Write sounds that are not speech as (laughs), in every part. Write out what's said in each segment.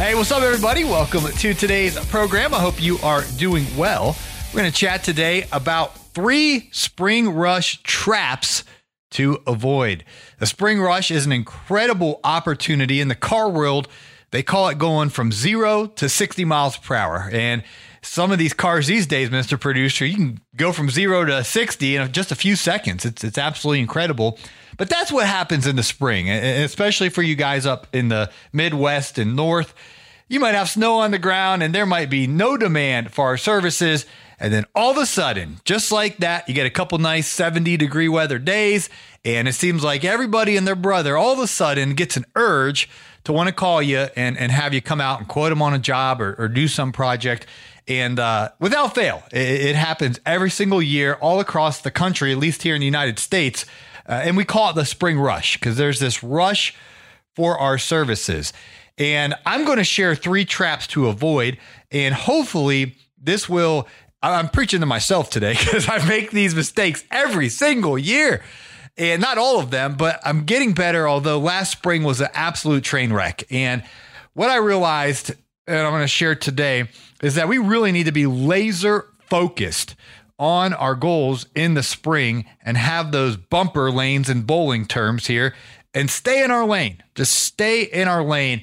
Hey, what's up, everybody? Welcome to today's program. I hope you are doing well. We're going to chat today about three spring rush traps to avoid. The spring rush is an incredible opportunity in the car world. They call it going from zero to 60 miles per hour. And some of these cars these days, Mr. Producer, you can go from zero to 60 in just a few seconds. It's, it's absolutely incredible. But that's what happens in the spring, especially for you guys up in the Midwest and North. You might have snow on the ground and there might be no demand for our services. And then all of a sudden, just like that, you get a couple nice 70 degree weather days. And it seems like everybody and their brother all of a sudden gets an urge to want to call you and, and have you come out and quote them on a job or, or do some project. And uh, without fail, it, it happens every single year all across the country, at least here in the United States. Uh, and we call it the spring rush because there's this rush for our services. And I'm going to share three traps to avoid. And hopefully, this will. I'm preaching to myself today (laughs) because I make these mistakes every single year. And not all of them, but I'm getting better. Although last spring was an absolute train wreck. And what I realized, and I'm going to share today, is that we really need to be laser focused on our goals in the spring and have those bumper lanes and bowling terms here and stay in our lane. Just stay in our lane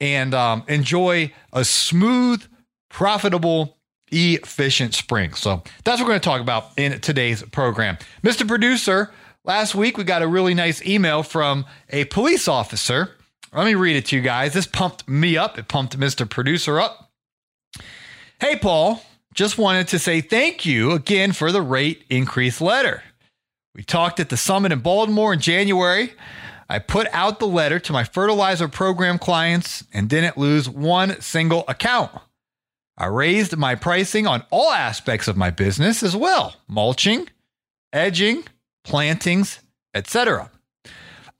and um, enjoy a smooth, profitable, efficient spring. So that's what we're going to talk about in today's program. Mr. Producer, last week we got a really nice email from a police officer. Let me read it to you guys. This pumped me up, it pumped Mr. Producer up. Hey, Paul. Just wanted to say thank you again for the rate increase letter. We talked at the summit in Baltimore in January. I put out the letter to my fertilizer program clients and didn't lose one single account. I raised my pricing on all aspects of my business as well mulching, edging, plantings, etc.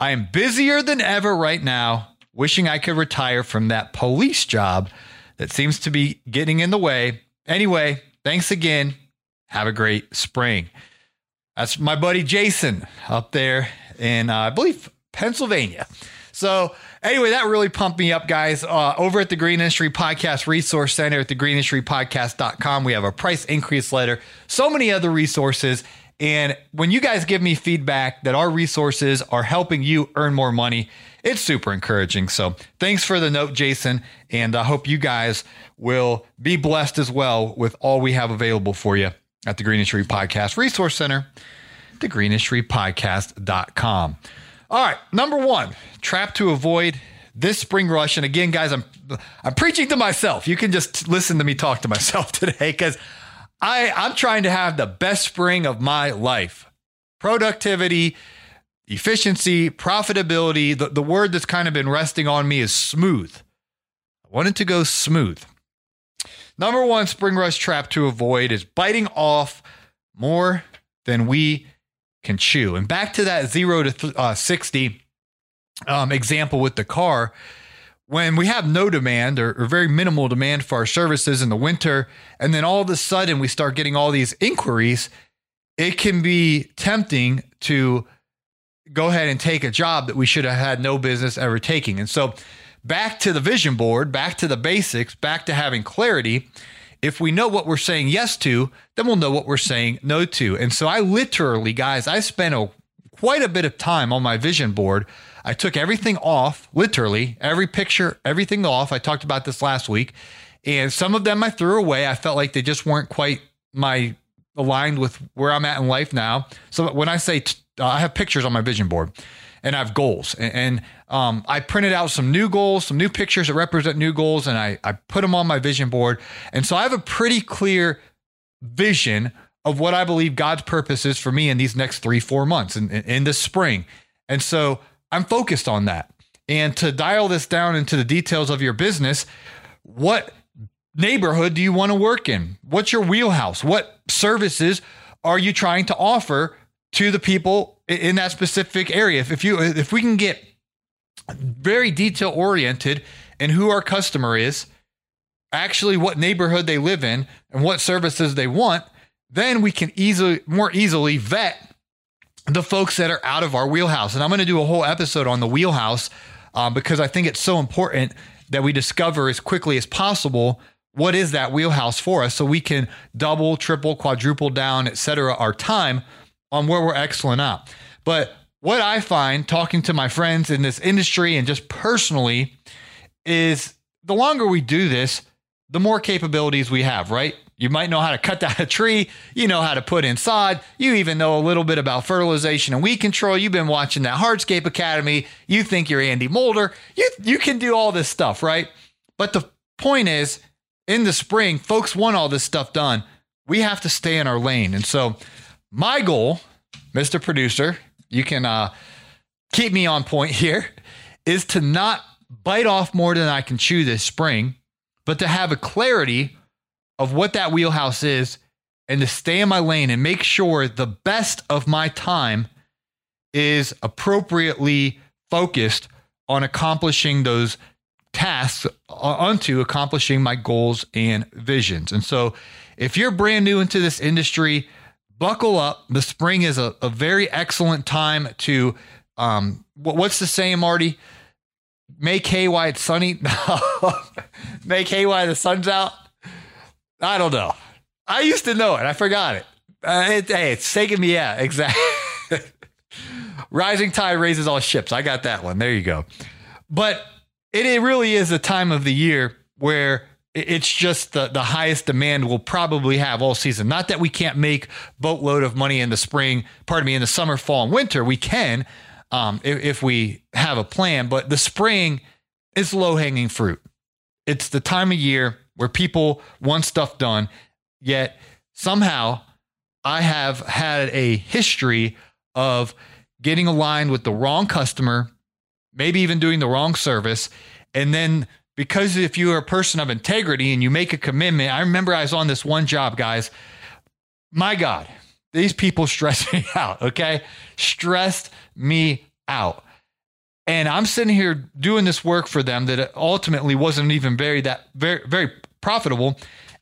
I am busier than ever right now, wishing I could retire from that police job that seems to be getting in the way Anyway, thanks again. Have a great spring. That's my buddy Jason up there in, uh, I believe, Pennsylvania. So, anyway, that really pumped me up, guys. Uh, over at the Green Industry Podcast Resource Center at thegreenindustrypodcast.com, we have a price increase letter, so many other resources. And when you guys give me feedback that our resources are helping you earn more money, it's super encouraging. So thanks for the note, Jason. And I hope you guys will be blessed as well with all we have available for you at the Green Industry Podcast Resource Center, thegreenindustrypodcast.com. All right, number one, trap to avoid this spring rush. And again, guys, I'm I'm preaching to myself. You can just listen to me talk to myself (laughs) today because I I'm trying to have the best spring of my life. Productivity, efficiency, profitability. The, the word that's kind of been resting on me is smooth. I wanted to go smooth. Number one spring rush trap to avoid is biting off more than we can chew. And back to that zero to th- uh, 60 um, example with the car. When we have no demand or, or very minimal demand for our services in the winter, and then all of a sudden we start getting all these inquiries, it can be tempting to go ahead and take a job that we should have had no business ever taking. And so, back to the vision board, back to the basics, back to having clarity. If we know what we're saying yes to, then we'll know what we're saying no to. And so, I literally, guys, I spent a, quite a bit of time on my vision board. I took everything off, literally, every picture, everything off. I talked about this last week. And some of them I threw away. I felt like they just weren't quite my aligned with where I'm at in life now. So when I say t- uh, I have pictures on my vision board and I have goals. And, and um, I printed out some new goals, some new pictures that represent new goals, and I, I put them on my vision board. And so I have a pretty clear vision of what I believe God's purpose is for me in these next three, four months in, in, in this spring. And so I'm focused on that. And to dial this down into the details of your business, what neighborhood do you want to work in? What's your wheelhouse? What services are you trying to offer to the people in that specific area? If, if you if we can get very detail oriented in who our customer is, actually what neighborhood they live in and what services they want, then we can easily more easily vet the folks that are out of our wheelhouse. And I'm going to do a whole episode on the wheelhouse um, because I think it's so important that we discover as quickly as possible what is that wheelhouse for us so we can double, triple, quadruple down, et cetera, our time on where we're excellent at. But what I find talking to my friends in this industry and just personally is the longer we do this, the more capabilities we have, right? You might know how to cut down a tree. You know how to put in sod. You even know a little bit about fertilization and weed control. You've been watching that Hardscape Academy. You think you're Andy Mulder. You, you can do all this stuff, right? But the point is, in the spring, folks want all this stuff done. We have to stay in our lane. And so, my goal, Mr. Producer, you can uh, keep me on point (laughs) here, is to not bite off more than I can chew this spring, but to have a clarity of what that wheelhouse is and to stay in my lane and make sure the best of my time is appropriately focused on accomplishing those tasks onto accomplishing my goals and visions. And so, if you're brand new into this industry, buckle up. The spring is a, a very excellent time to, um, what's the saying, Marty? Make hay while it's sunny. (laughs) Make hay while the sun's out. I don't know. I used to know it. I forgot it. Uh, it hey, it's taking me out. Exactly. (laughs) Rising tide raises all ships. I got that one. There you go. But it, it really is a time of the year where it's just the, the highest demand we'll probably have all season. Not that we can't make boatload of money in the spring, pardon me, in the summer, fall, and winter. We can um, if, if we have a plan, but the spring is low hanging fruit. It's the time of year where people want stuff done, yet somehow I have had a history of getting aligned with the wrong customer, maybe even doing the wrong service. And then because if you are a person of integrity and you make a commitment, I remember I was on this one job, guys. My God, these people (laughs) stress me out, okay? Stressed me out. And I'm sitting here doing this work for them that ultimately wasn't even very that very very profitable.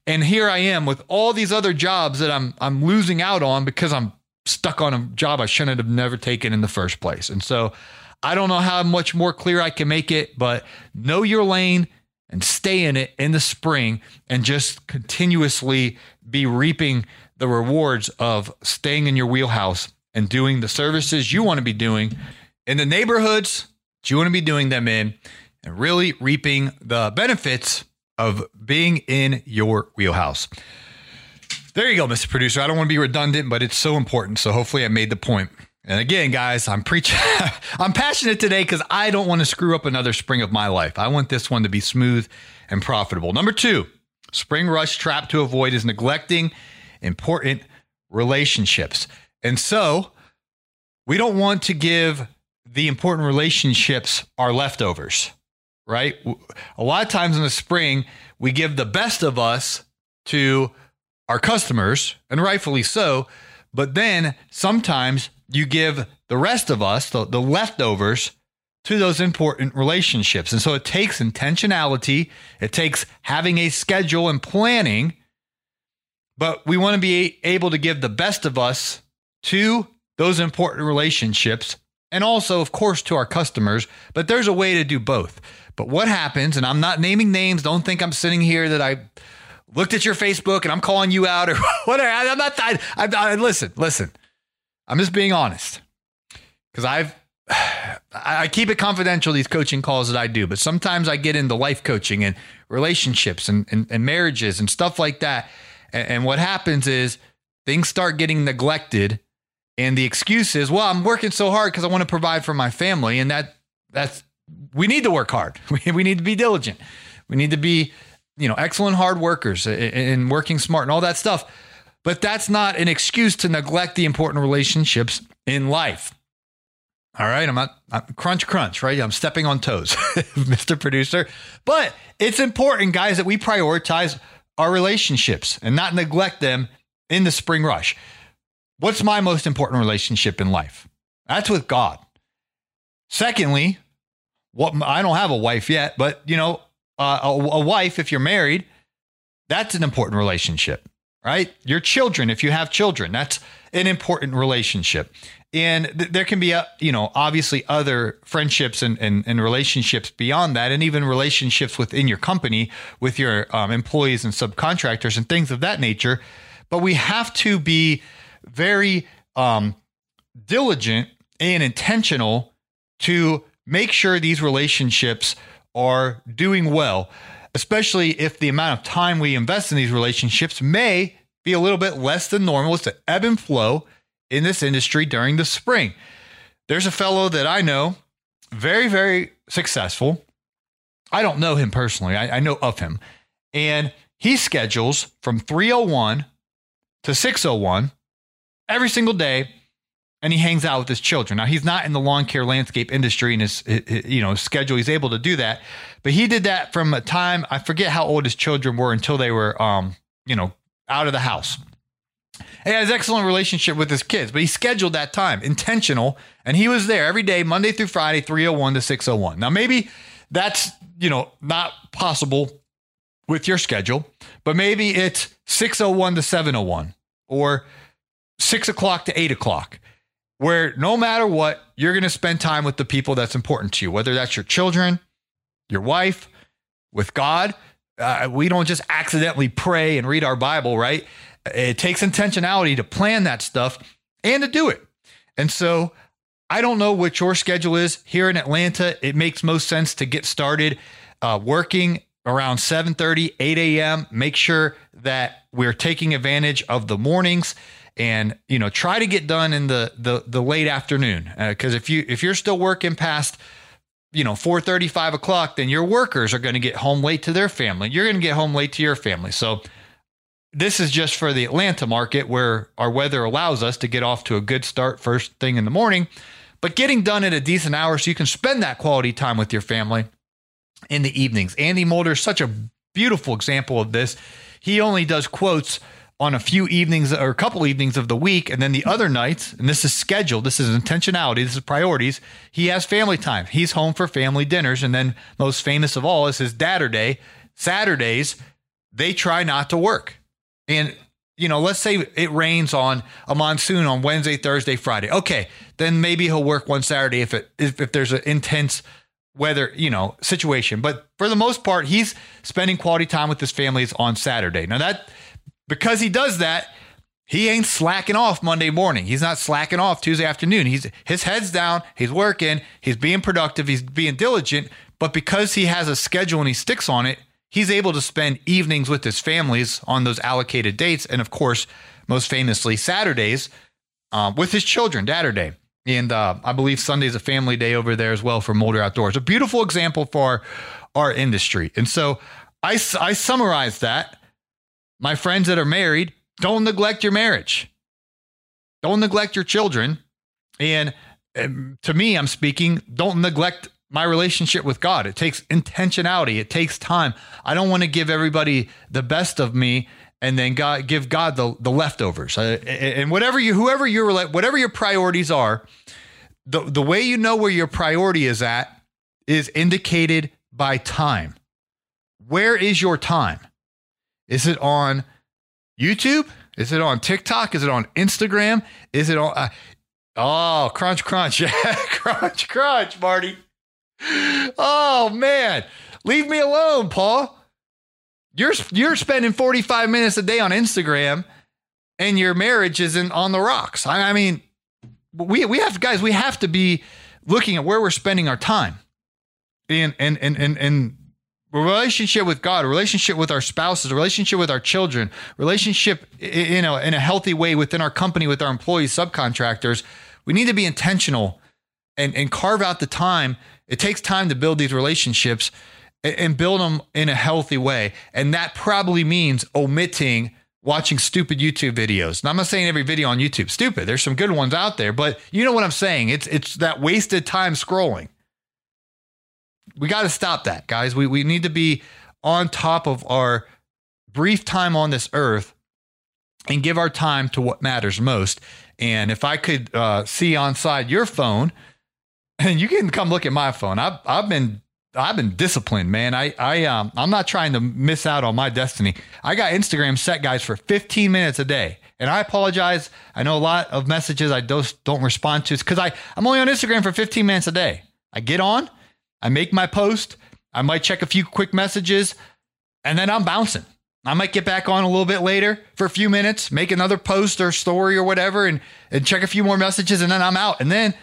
And here I am with all these other jobs that I'm I'm losing out on because I'm stuck on a job I shouldn't have never taken in the first place. And so I don't know how much more clear I can make it, but know your lane and stay in it in the spring and just continuously be reaping the rewards of staying in your wheelhouse and doing the services you want to be doing in the neighborhoods you want to be doing them in and really reaping the benefits of being in your wheelhouse. There you go, Mr. Producer. I don't want to be redundant, but it's so important. So hopefully I made the point. And again, guys, I'm preaching. (laughs) I'm passionate today because I don't want to screw up another spring of my life. I want this one to be smooth and profitable. Number two, spring rush trap to avoid is neglecting important relationships. And so we don't want to give the important relationships are leftovers right? A lot of times in the spring, we give the best of us to our customers, and rightfully so. But then sometimes you give the rest of us, the, the leftovers, to those important relationships. And so it takes intentionality, it takes having a schedule and planning, but we want to be able to give the best of us to those important relationships and also, of course, to our customers. But there's a way to do both. But what happens, and I'm not naming names, don't think I'm sitting here that I looked at your Facebook and I'm calling you out or (laughs) whatever. I'm not, I, I, I listen, listen, I'm just being honest because I've, (sighs) I keep it confidential, these coaching calls that I do, but sometimes I get into life coaching and relationships and, and, and marriages and stuff like that. And, and what happens is things start getting neglected and the excuse is, well, I'm working so hard because I want to provide for my family. And that that's we need to work hard. (laughs) We, need to be diligent. We need to be, you know, excellent hard workers and working smart and all that stuff. but that's not an excuse to neglect the important relationships in life. All right, I'm not I'm crunch crunch, right? I'm stepping on toes, (laughs) Mr. Producer. But it's important, guys, that we prioritize our relationships and not neglect them in the spring rush. What's my most important relationship in life? That's with God. Secondly, what I don't have a wife yet, but you know, uh, a, a wife if you're married, that's an important relationship, right? Your children, if you have children, that's an important relationship. And th- there can be, a, you know, obviously other friendships and, and, and, relationships beyond that, and even relationships within your company with your um, employees and subcontractors and things of that nature. But we have to be very um, diligent and intentional to make sure these relationships are doing well, especially if the amount of time we invest in these relationships may be a little bit less than normal. It's the ebb and flow in this industry during the spring. There's a fellow that I know, very, very successful. I don't know him personally, I, I know of him. And he schedules from 301 to 601 every single day and he hangs out with his children. Now he's not in the lawn care landscape industry and his, you know schedule. He's able to do that, but he did that from a time I forget how old his children were until they were um you know out of the house. He has excellent relationship with his kids, but he scheduled that time intentional, and he was there every day, Monday through Friday, three oh one to six oh one. Now maybe that's you know not possible with your schedule, but maybe it's six oh one to seven oh one or six o'clock to eight o'clock where no matter what, you're going to spend time with the people that's important to you, whether that's your children, your wife, with God. Uh, we don't just accidentally pray and read our Bible, right? It takes intentionality to plan that stuff and to do it. And so I don't know what your schedule is here in Atlanta. It makes most sense to get started uh, working around 7:30, 8 a.m. Make sure that we're taking advantage of the mornings and you know try to get done in the the, the late afternoon because uh, if you if you're still working past you know 4 35 o'clock then your workers are going to get home late to their family. You're going to get home late to your family. So this is just for the atlanta market where our weather allows us to get off to a good start first thing in the morning. But getting done at a decent hour so you can spend that quality time with your family in the evenings. Andy mulder is such a beautiful example of this. He only does quotes on a few evenings or a couple evenings of the week. And then the other nights, and this is scheduled, this is intentionality, this is priorities. He has family time. He's home for family dinners. And then, most famous of all, is his Datter Day. Saturdays, they try not to work. And, you know, let's say it rains on a monsoon on Wednesday, Thursday, Friday. Okay, then maybe he'll work one Saturday if it if, if there's an intense weather, you know, situation. But for the most part, he's spending quality time with his families on Saturday. Now that because he does that, he ain't slacking off Monday morning. He's not slacking off Tuesday afternoon. He's his head's down, he's working, he's being productive, he's being diligent, but because he has a schedule and he sticks on it, he's able to spend evenings with his families on those allocated dates and of course, most famously Saturdays uh, with his children, Datter Day. And uh, I believe Sunday's a family day over there as well for Mulder Outdoors. A beautiful example for our industry. And so I, I summarize that my friends that are married, don't neglect your marriage. Don't neglect your children. And um, to me, I'm speaking, don't neglect my relationship with God. It takes intentionality, it takes time. I don't want to give everybody the best of me and then God give God the, the leftovers. And whatever you whoever your whatever your priorities are, the the way you know where your priority is at is indicated by time. Where is your time? Is it on YouTube? Is it on TikTok? Is it on Instagram? Is it on? Uh, oh, crunch, crunch. (laughs) Crunch, crunch, Marty. Oh, man. Leave me alone, Paul. You're, you're spending 45 minutes a day on Instagram and your marriage isn't on the rocks. I, I mean, we, we have, guys, we have to be looking at where we're spending our time. And, and, and, and, and relationship with God, relationship with our spouses, relationship with our children, relationship you know in a healthy way within our company with our employees, subcontractors. We need to be intentional and and carve out the time. It takes time to build these relationships and build them in a healthy way, and that probably means omitting watching stupid YouTube videos. And I'm not saying every video on YouTube stupid. There's some good ones out there, but you know what I'm saying? It's it's that wasted time scrolling. We got to stop that, guys. We we need to be on top of our brief time on this earth and give our time to what matters most. And if I could uh, see on side your phone, and (laughs) you can come look at my phone. I've I've been I've been disciplined, man. I I um I'm not trying to miss out on my destiny. I got Instagram set guys for 15 minutes a day. And I apologize. I know a lot of messages I don't don't respond to because I I'm only on Instagram for 15 minutes a day. I get on, I make my post, I might check a few quick messages, and then I'm bouncing. I might get back on a little bit later for a few minutes, make another post or story or whatever, and, and check a few more messages, and then I'm out. And then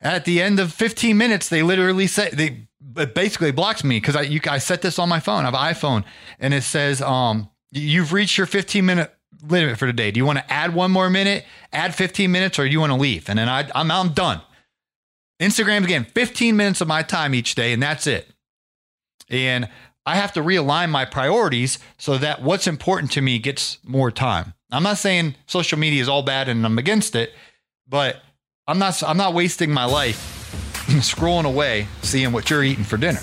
at the end of 15 minutes, they literally say they basically blocks me because I you I set this on my phone. I have iPhone, and it says um you've reached your 15 minute limit for today. Do you want to add one more minute, add 15 minutes, or do you want to leave? And then I, I'm I'm done. Instagram again, 15 minutes of my time each day, and that's it. And I have to realign my priorities so that what's important to me gets more time. I'm not saying social media is all bad and I'm against it, but I'm not I'm not wasting my life (laughs) scrolling away seeing what you're eating for dinner.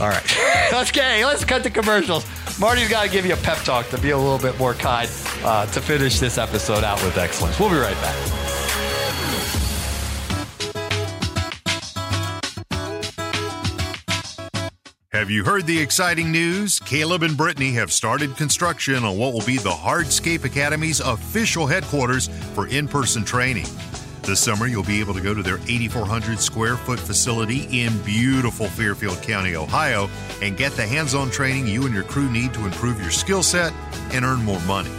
All right. (laughs) get let's cut the commercials. Marty's got to give you a pep talk to be a little bit more kind uh, to finish this episode out with excellence. We'll be right back. You heard the exciting news? Caleb and Brittany have started construction on what will be the Hardscape Academy's official headquarters for in person training. This summer, you'll be able to go to their 8,400 square foot facility in beautiful Fairfield County, Ohio, and get the hands on training you and your crew need to improve your skill set and earn more money.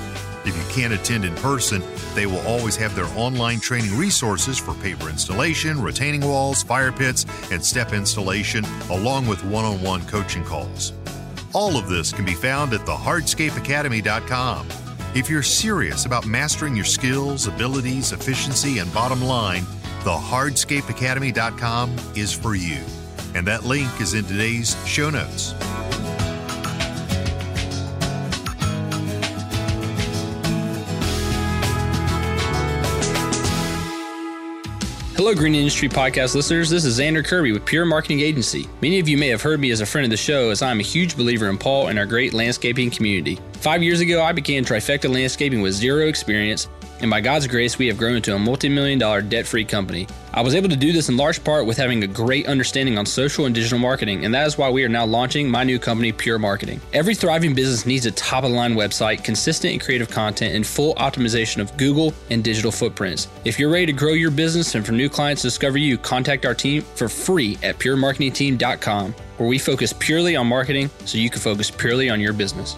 If you can't attend in person, they will always have their online training resources for paver installation, retaining walls, fire pits, and step installation, along with one on one coaching calls. All of this can be found at thehardscapeacademy.com. If you're serious about mastering your skills, abilities, efficiency, and bottom line, thehardscapeacademy.com is for you. And that link is in today's show notes. Hello, Green Industry Podcast listeners. This is Xander Kirby with Pure Marketing Agency. Many of you may have heard me as a friend of the show, as I'm a huge believer in Paul and our great landscaping community. Five years ago, I began Trifecta Landscaping with zero experience and by God's grace, we have grown into a multi million dollar debt free company. I was able to do this in large part with having a great understanding on social and digital marketing, and that is why we are now launching my new company, Pure Marketing. Every thriving business needs a top of the line website, consistent and creative content, and full optimization of Google and digital footprints. If you're ready to grow your business and for new clients to discover you, contact our team for free at puremarketingteam.com, where we focus purely on marketing so you can focus purely on your business.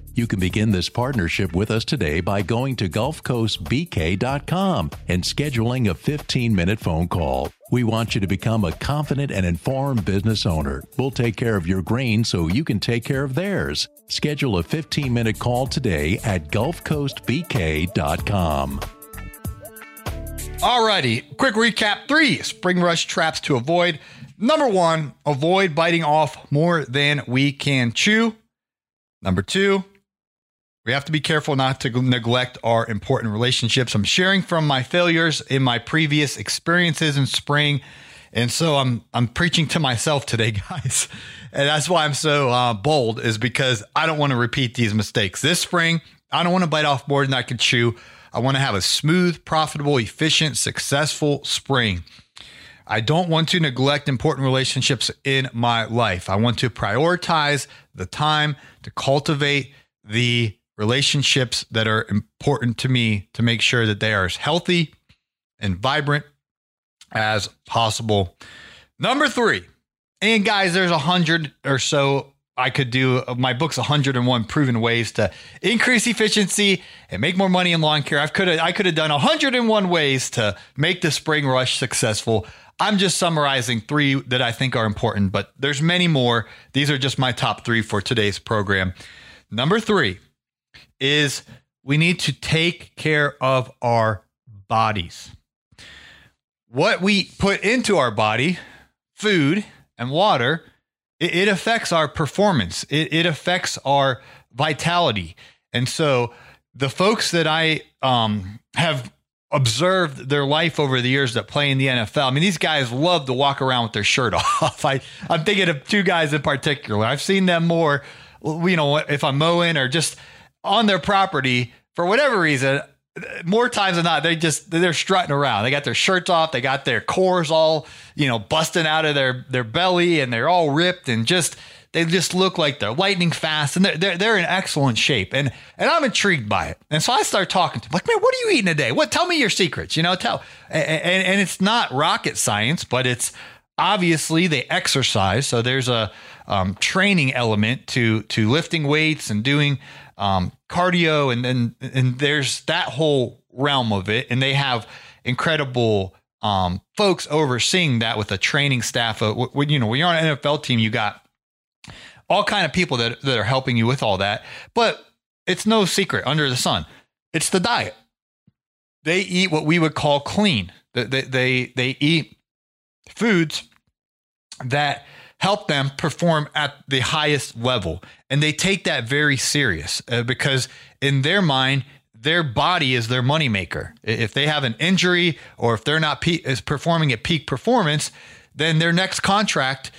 You can begin this partnership with us today by going to GulfCoastBK.com and scheduling a 15 minute phone call. We want you to become a confident and informed business owner. We'll take care of your grain so you can take care of theirs. Schedule a 15 minute call today at GulfCoastBK.com. Alrighty, quick recap three spring rush traps to avoid. Number one, avoid biting off more than we can chew. Number two, we have to be careful not to neglect our important relationships. I'm sharing from my failures in my previous experiences in spring. And so I'm I'm preaching to myself today, (laughs) guys. And that's why I'm so uh, bold is because I don't want to repeat these mistakes. This spring, I don't want to bite off more than I can chew. I want to have a smooth, profitable, efficient, successful spring. I don't want to neglect important relationships in my life. I want to prioritize the time to cultivate the relationships that are important to me to make sure that they are as healthy and vibrant as possible. Number three, and guys, there's a hundred or so I could do my book's 101 proven ways to increase efficiency and make more money in lawn care. I could have I could have done 101 ways to make the spring rush successful. I'm just summarizing three that I think are important, but there's many more. These are just my top 3 for today's program. Number 3 is we need to take care of our bodies. What we put into our body, food and water, it, it affects our performance. It, it affects our vitality. And so the folks that I um, have observed their life over the years that play in the NFL. I mean, these guys love to walk around with their shirt (laughs) off. I, I'm thinking of two guys in particular. I've seen them more, you know, if I'm mowing or just on their property for whatever reason more times than not, they just they're strutting around. They got their shirts off, they got their cores all you know busting out of their their belly, and they're all ripped and just they just look like they're lightning fast, and they're they're, they're in excellent shape. And and I'm intrigued by it. And so I start talking to them like, man, what are you eating today? What? Tell me your secrets. You know, tell. And, and, and it's not rocket science, but it's obviously they exercise, so there's a um, training element to to lifting weights and doing um, cardio, and then and there's that whole realm of it, and they have incredible um, folks overseeing that with a training staff. Of, when you know when you're on an NFL team, you got all kind of people that that are helping you with all that, but it's no secret under the sun. It's the diet. They eat what we would call clean. They they they, they eat foods that help them perform at the highest level. And they take that very serious uh, because in their mind, their body is their moneymaker. If they have an injury or if they're not pe- is performing at peak performance, then their next contract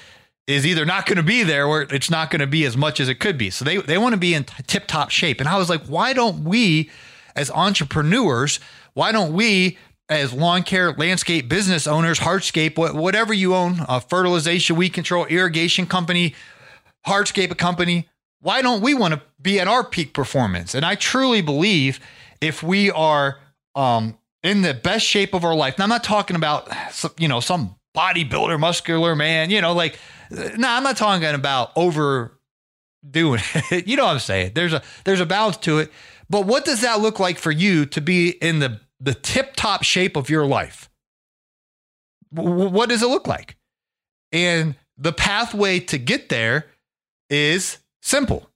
is either not going to be there or it's not going to be as much as it could be. So they, they want to be in tip top shape. And I was like, why don't we, as entrepreneurs, why don't we as lawn care, landscape business owners, hardscape, whatever you own, a fertilization, weed control, irrigation company, hardscape a company, why don't we want to be at our peak performance? And I truly believe if we are um, in the best shape of our life, now I'm not talking about, you know, some bodybuilder, muscular man, you know, like, no, I'm not talking about overdoing (laughs) it. you know what I'm saying? There's a, there's a balance to it. But what does that look like for you to be in the the tip top shape of your life. What does it look like? And the pathway to get there is simple.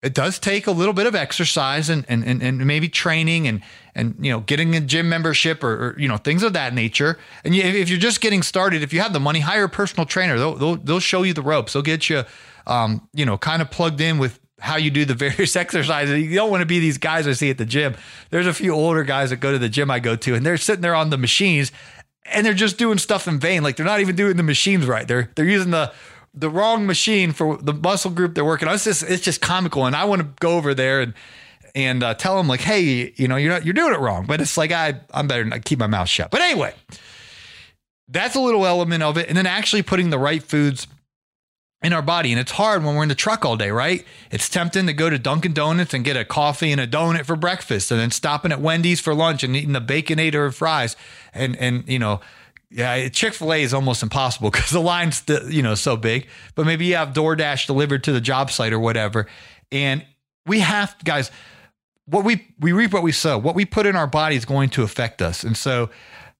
It does take a little bit of exercise and, and, and, and maybe training and, and, you know, getting a gym membership or, or you know, things of that nature. And you, if you're just getting started, if you have the money, hire a personal trainer. They'll, they'll, they'll show you the ropes. They'll get you, um, you know, kind of plugged in with how you do the (laughs) various exercises. You don't want to be these guys I see at the gym. There's a few older guys that go to the gym I go to, and they're sitting there on the machines, and they're just doing stuff in vain. Like they're not even doing the machines right. They're they're using the the wrong machine for the muscle group they're working on. It's just it's just comical, and I want to go over there and and uh, tell them like, hey, you know, you're not you're doing it wrong. But it's like I I'm better not keep my mouth shut. But anyway, that's a little element of it, and then actually putting the right foods in our body. And it's hard when we're in the truck all day, right? It's tempting to go to Dunkin' Donuts and get a coffee and a donut for breakfast and then stopping at Wendy's for lunch and eating the baconator of fries. And, and, you know, yeah, Chick fil A is almost impossible (laughs) because the line's, you know, so big. But maybe you have DoorDash delivered to the job site or whatever. And we have, guys, what we, we reap what we sow. What we put in our body is going to affect us. And so,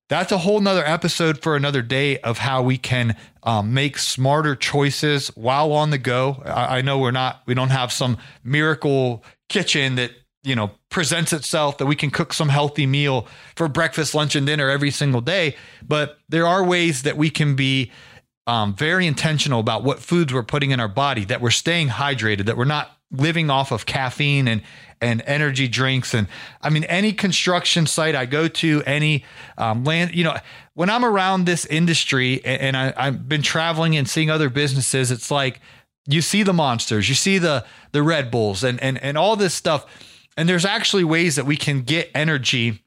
that's a whole nother episode for another day of how we can um, make smarter choices while on the go. I, I, know we're not, we don't have some miracle kitchen that, you know, presents itself that we can cook some healthy meal for breakfast, lunch, and dinner every single day. But there are ways that we can be um, very intentional about what foods we're putting in our body, that we're staying hydrated, that we're not living off of caffeine and and energy drinks and I mean any construction site I go to, any um, land, you know, when I'm around this industry and, and I, I've been traveling and seeing other businesses, it's like you see the monsters, you see the the Red Bulls and and and all this stuff, and there's actually ways that we can get energy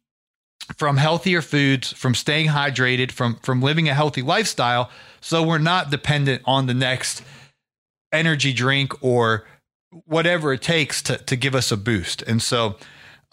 from healthier foods, from staying hydrated, from from living a healthy lifestyle, so we're not dependent on the next energy drink or whatever it takes to to give us a boost. And so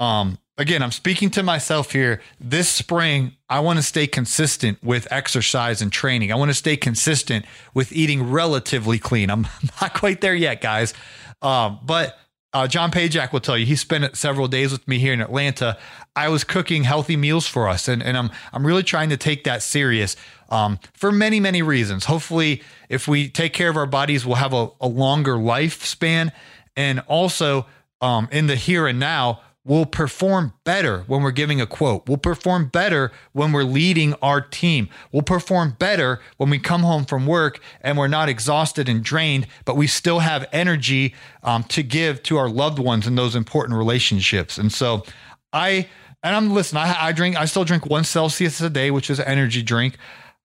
um, again, I'm speaking to myself here. This spring, I want to stay consistent with exercise and training. I want to stay consistent with eating relatively clean. I'm (laughs) not quite there yet, guys. Um, but uh, John Pajak will tell you he spent several days with me here in Atlanta. I was cooking healthy meals for us, and, and I'm I'm really trying to take that serious um, for many many reasons. Hopefully, if we take care of our bodies, we'll have a, a longer lifespan, and also um, in the here and now, we'll perform better when we're giving a quote. We'll perform better when we're leading our team. We'll perform better when we come home from work and we're not exhausted and drained, but we still have energy um, to give to our loved ones in those important relationships. And so I, and I'm listen, I, I drink, I still drink one Celsius a day, which is an energy drink.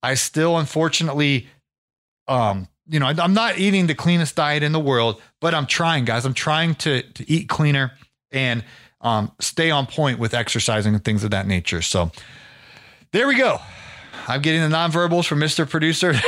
I still, unfortunately, um, you know, I'm not eating the cleanest diet in the world, but I'm trying, guys. I'm trying to to eat cleaner and um, stay on point with exercising and things of that nature. So there we go. I'm getting the nonverbals from Mr. Producer. (laughs)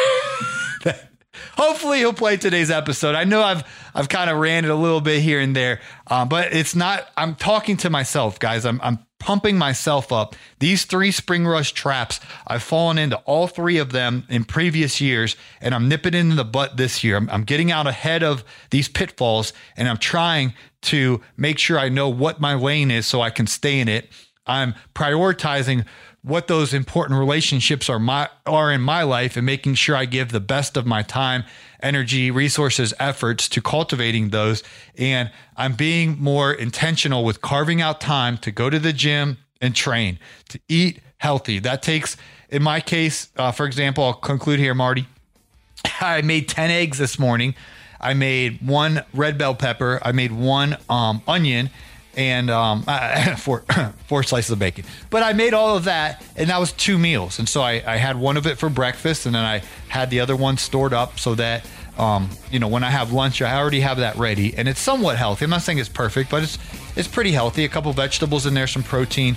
Hopefully he'll play today's episode. I know I've I've kind of ran it a little bit here and there, um, but it's not. I'm talking to myself, guys. I'm I'm pumping myself up. These three spring rush traps, I've fallen into all three of them in previous years, and I'm nipping into the butt this year. I'm, I'm getting out ahead of these pitfalls, and I'm trying to make sure I know what my lane is so I can stay in it. I'm prioritizing what those important relationships are my are in my life and making sure I give the best of my time, energy, resources, efforts to cultivating those and I'm being more intentional with carving out time to go to the gym and train, to eat healthy. That takes in my case, uh, for example, I'll conclude here, Marty. (clears throat) I made 10 eggs this morning. I made one red bell pepper. I made one um, onion and um, (laughs) four (coughs) four slices of bacon. But I made all of that, and that was two meals. And so I, I had one of it for breakfast, and then I had the other one stored up so that um, you know when I have lunch, I already have that ready, and it's somewhat healthy. I'm not saying it's perfect, but it's it's pretty healthy. A couple vegetables in there, some protein,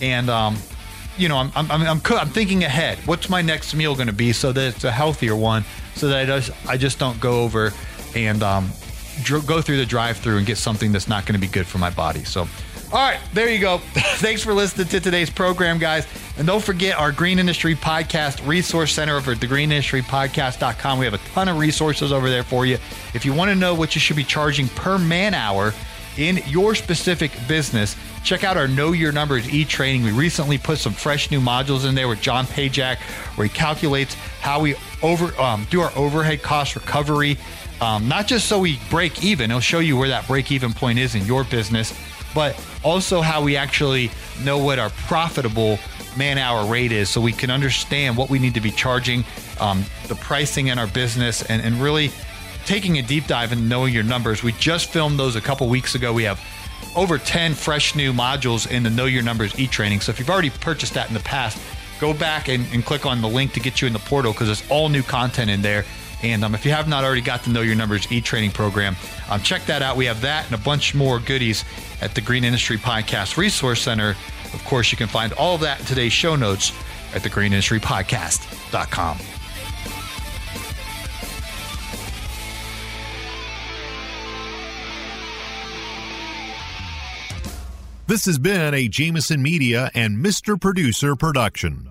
and um, you know I'm I'm I'm, I'm, I'm thinking ahead. What's my next meal going to be so that it's a healthier one, so that I just I just don't go over and um, dr- go through the drive-through and get something that's not going to be good for my body. So, all right, there you go. (laughs) Thanks for listening to today's program, guys. And don't forget our Green Industry Podcast Resource Center over at thegreenindustrypodcast.com. We have a ton of resources over there for you. If you want to know what you should be charging per man hour in your specific business, check out our Know Your Numbers e training. We recently put some fresh new modules in there with John Pajak, where he calculates how we over um, do our overhead cost recovery um, not just so we break even, it'll show you where that break even point is in your business, but also how we actually know what our profitable man hour rate is so we can understand what we need to be charging, um, the pricing in our business, and, and really taking a deep dive and knowing your numbers. We just filmed those a couple weeks ago. We have over 10 fresh new modules in the Know Your Numbers e training. So if you've already purchased that in the past, go back and, and click on the link to get you in the portal because it's all new content in there. And um, if you have not already got to know your numbers e training program, um, check that out. We have that and a bunch more goodies at the Green Industry Podcast Resource Center. Of course, you can find all of that in today's show notes at thegreenindustrypodcast.com. This has been a Jameson Media and Mr. Producer production.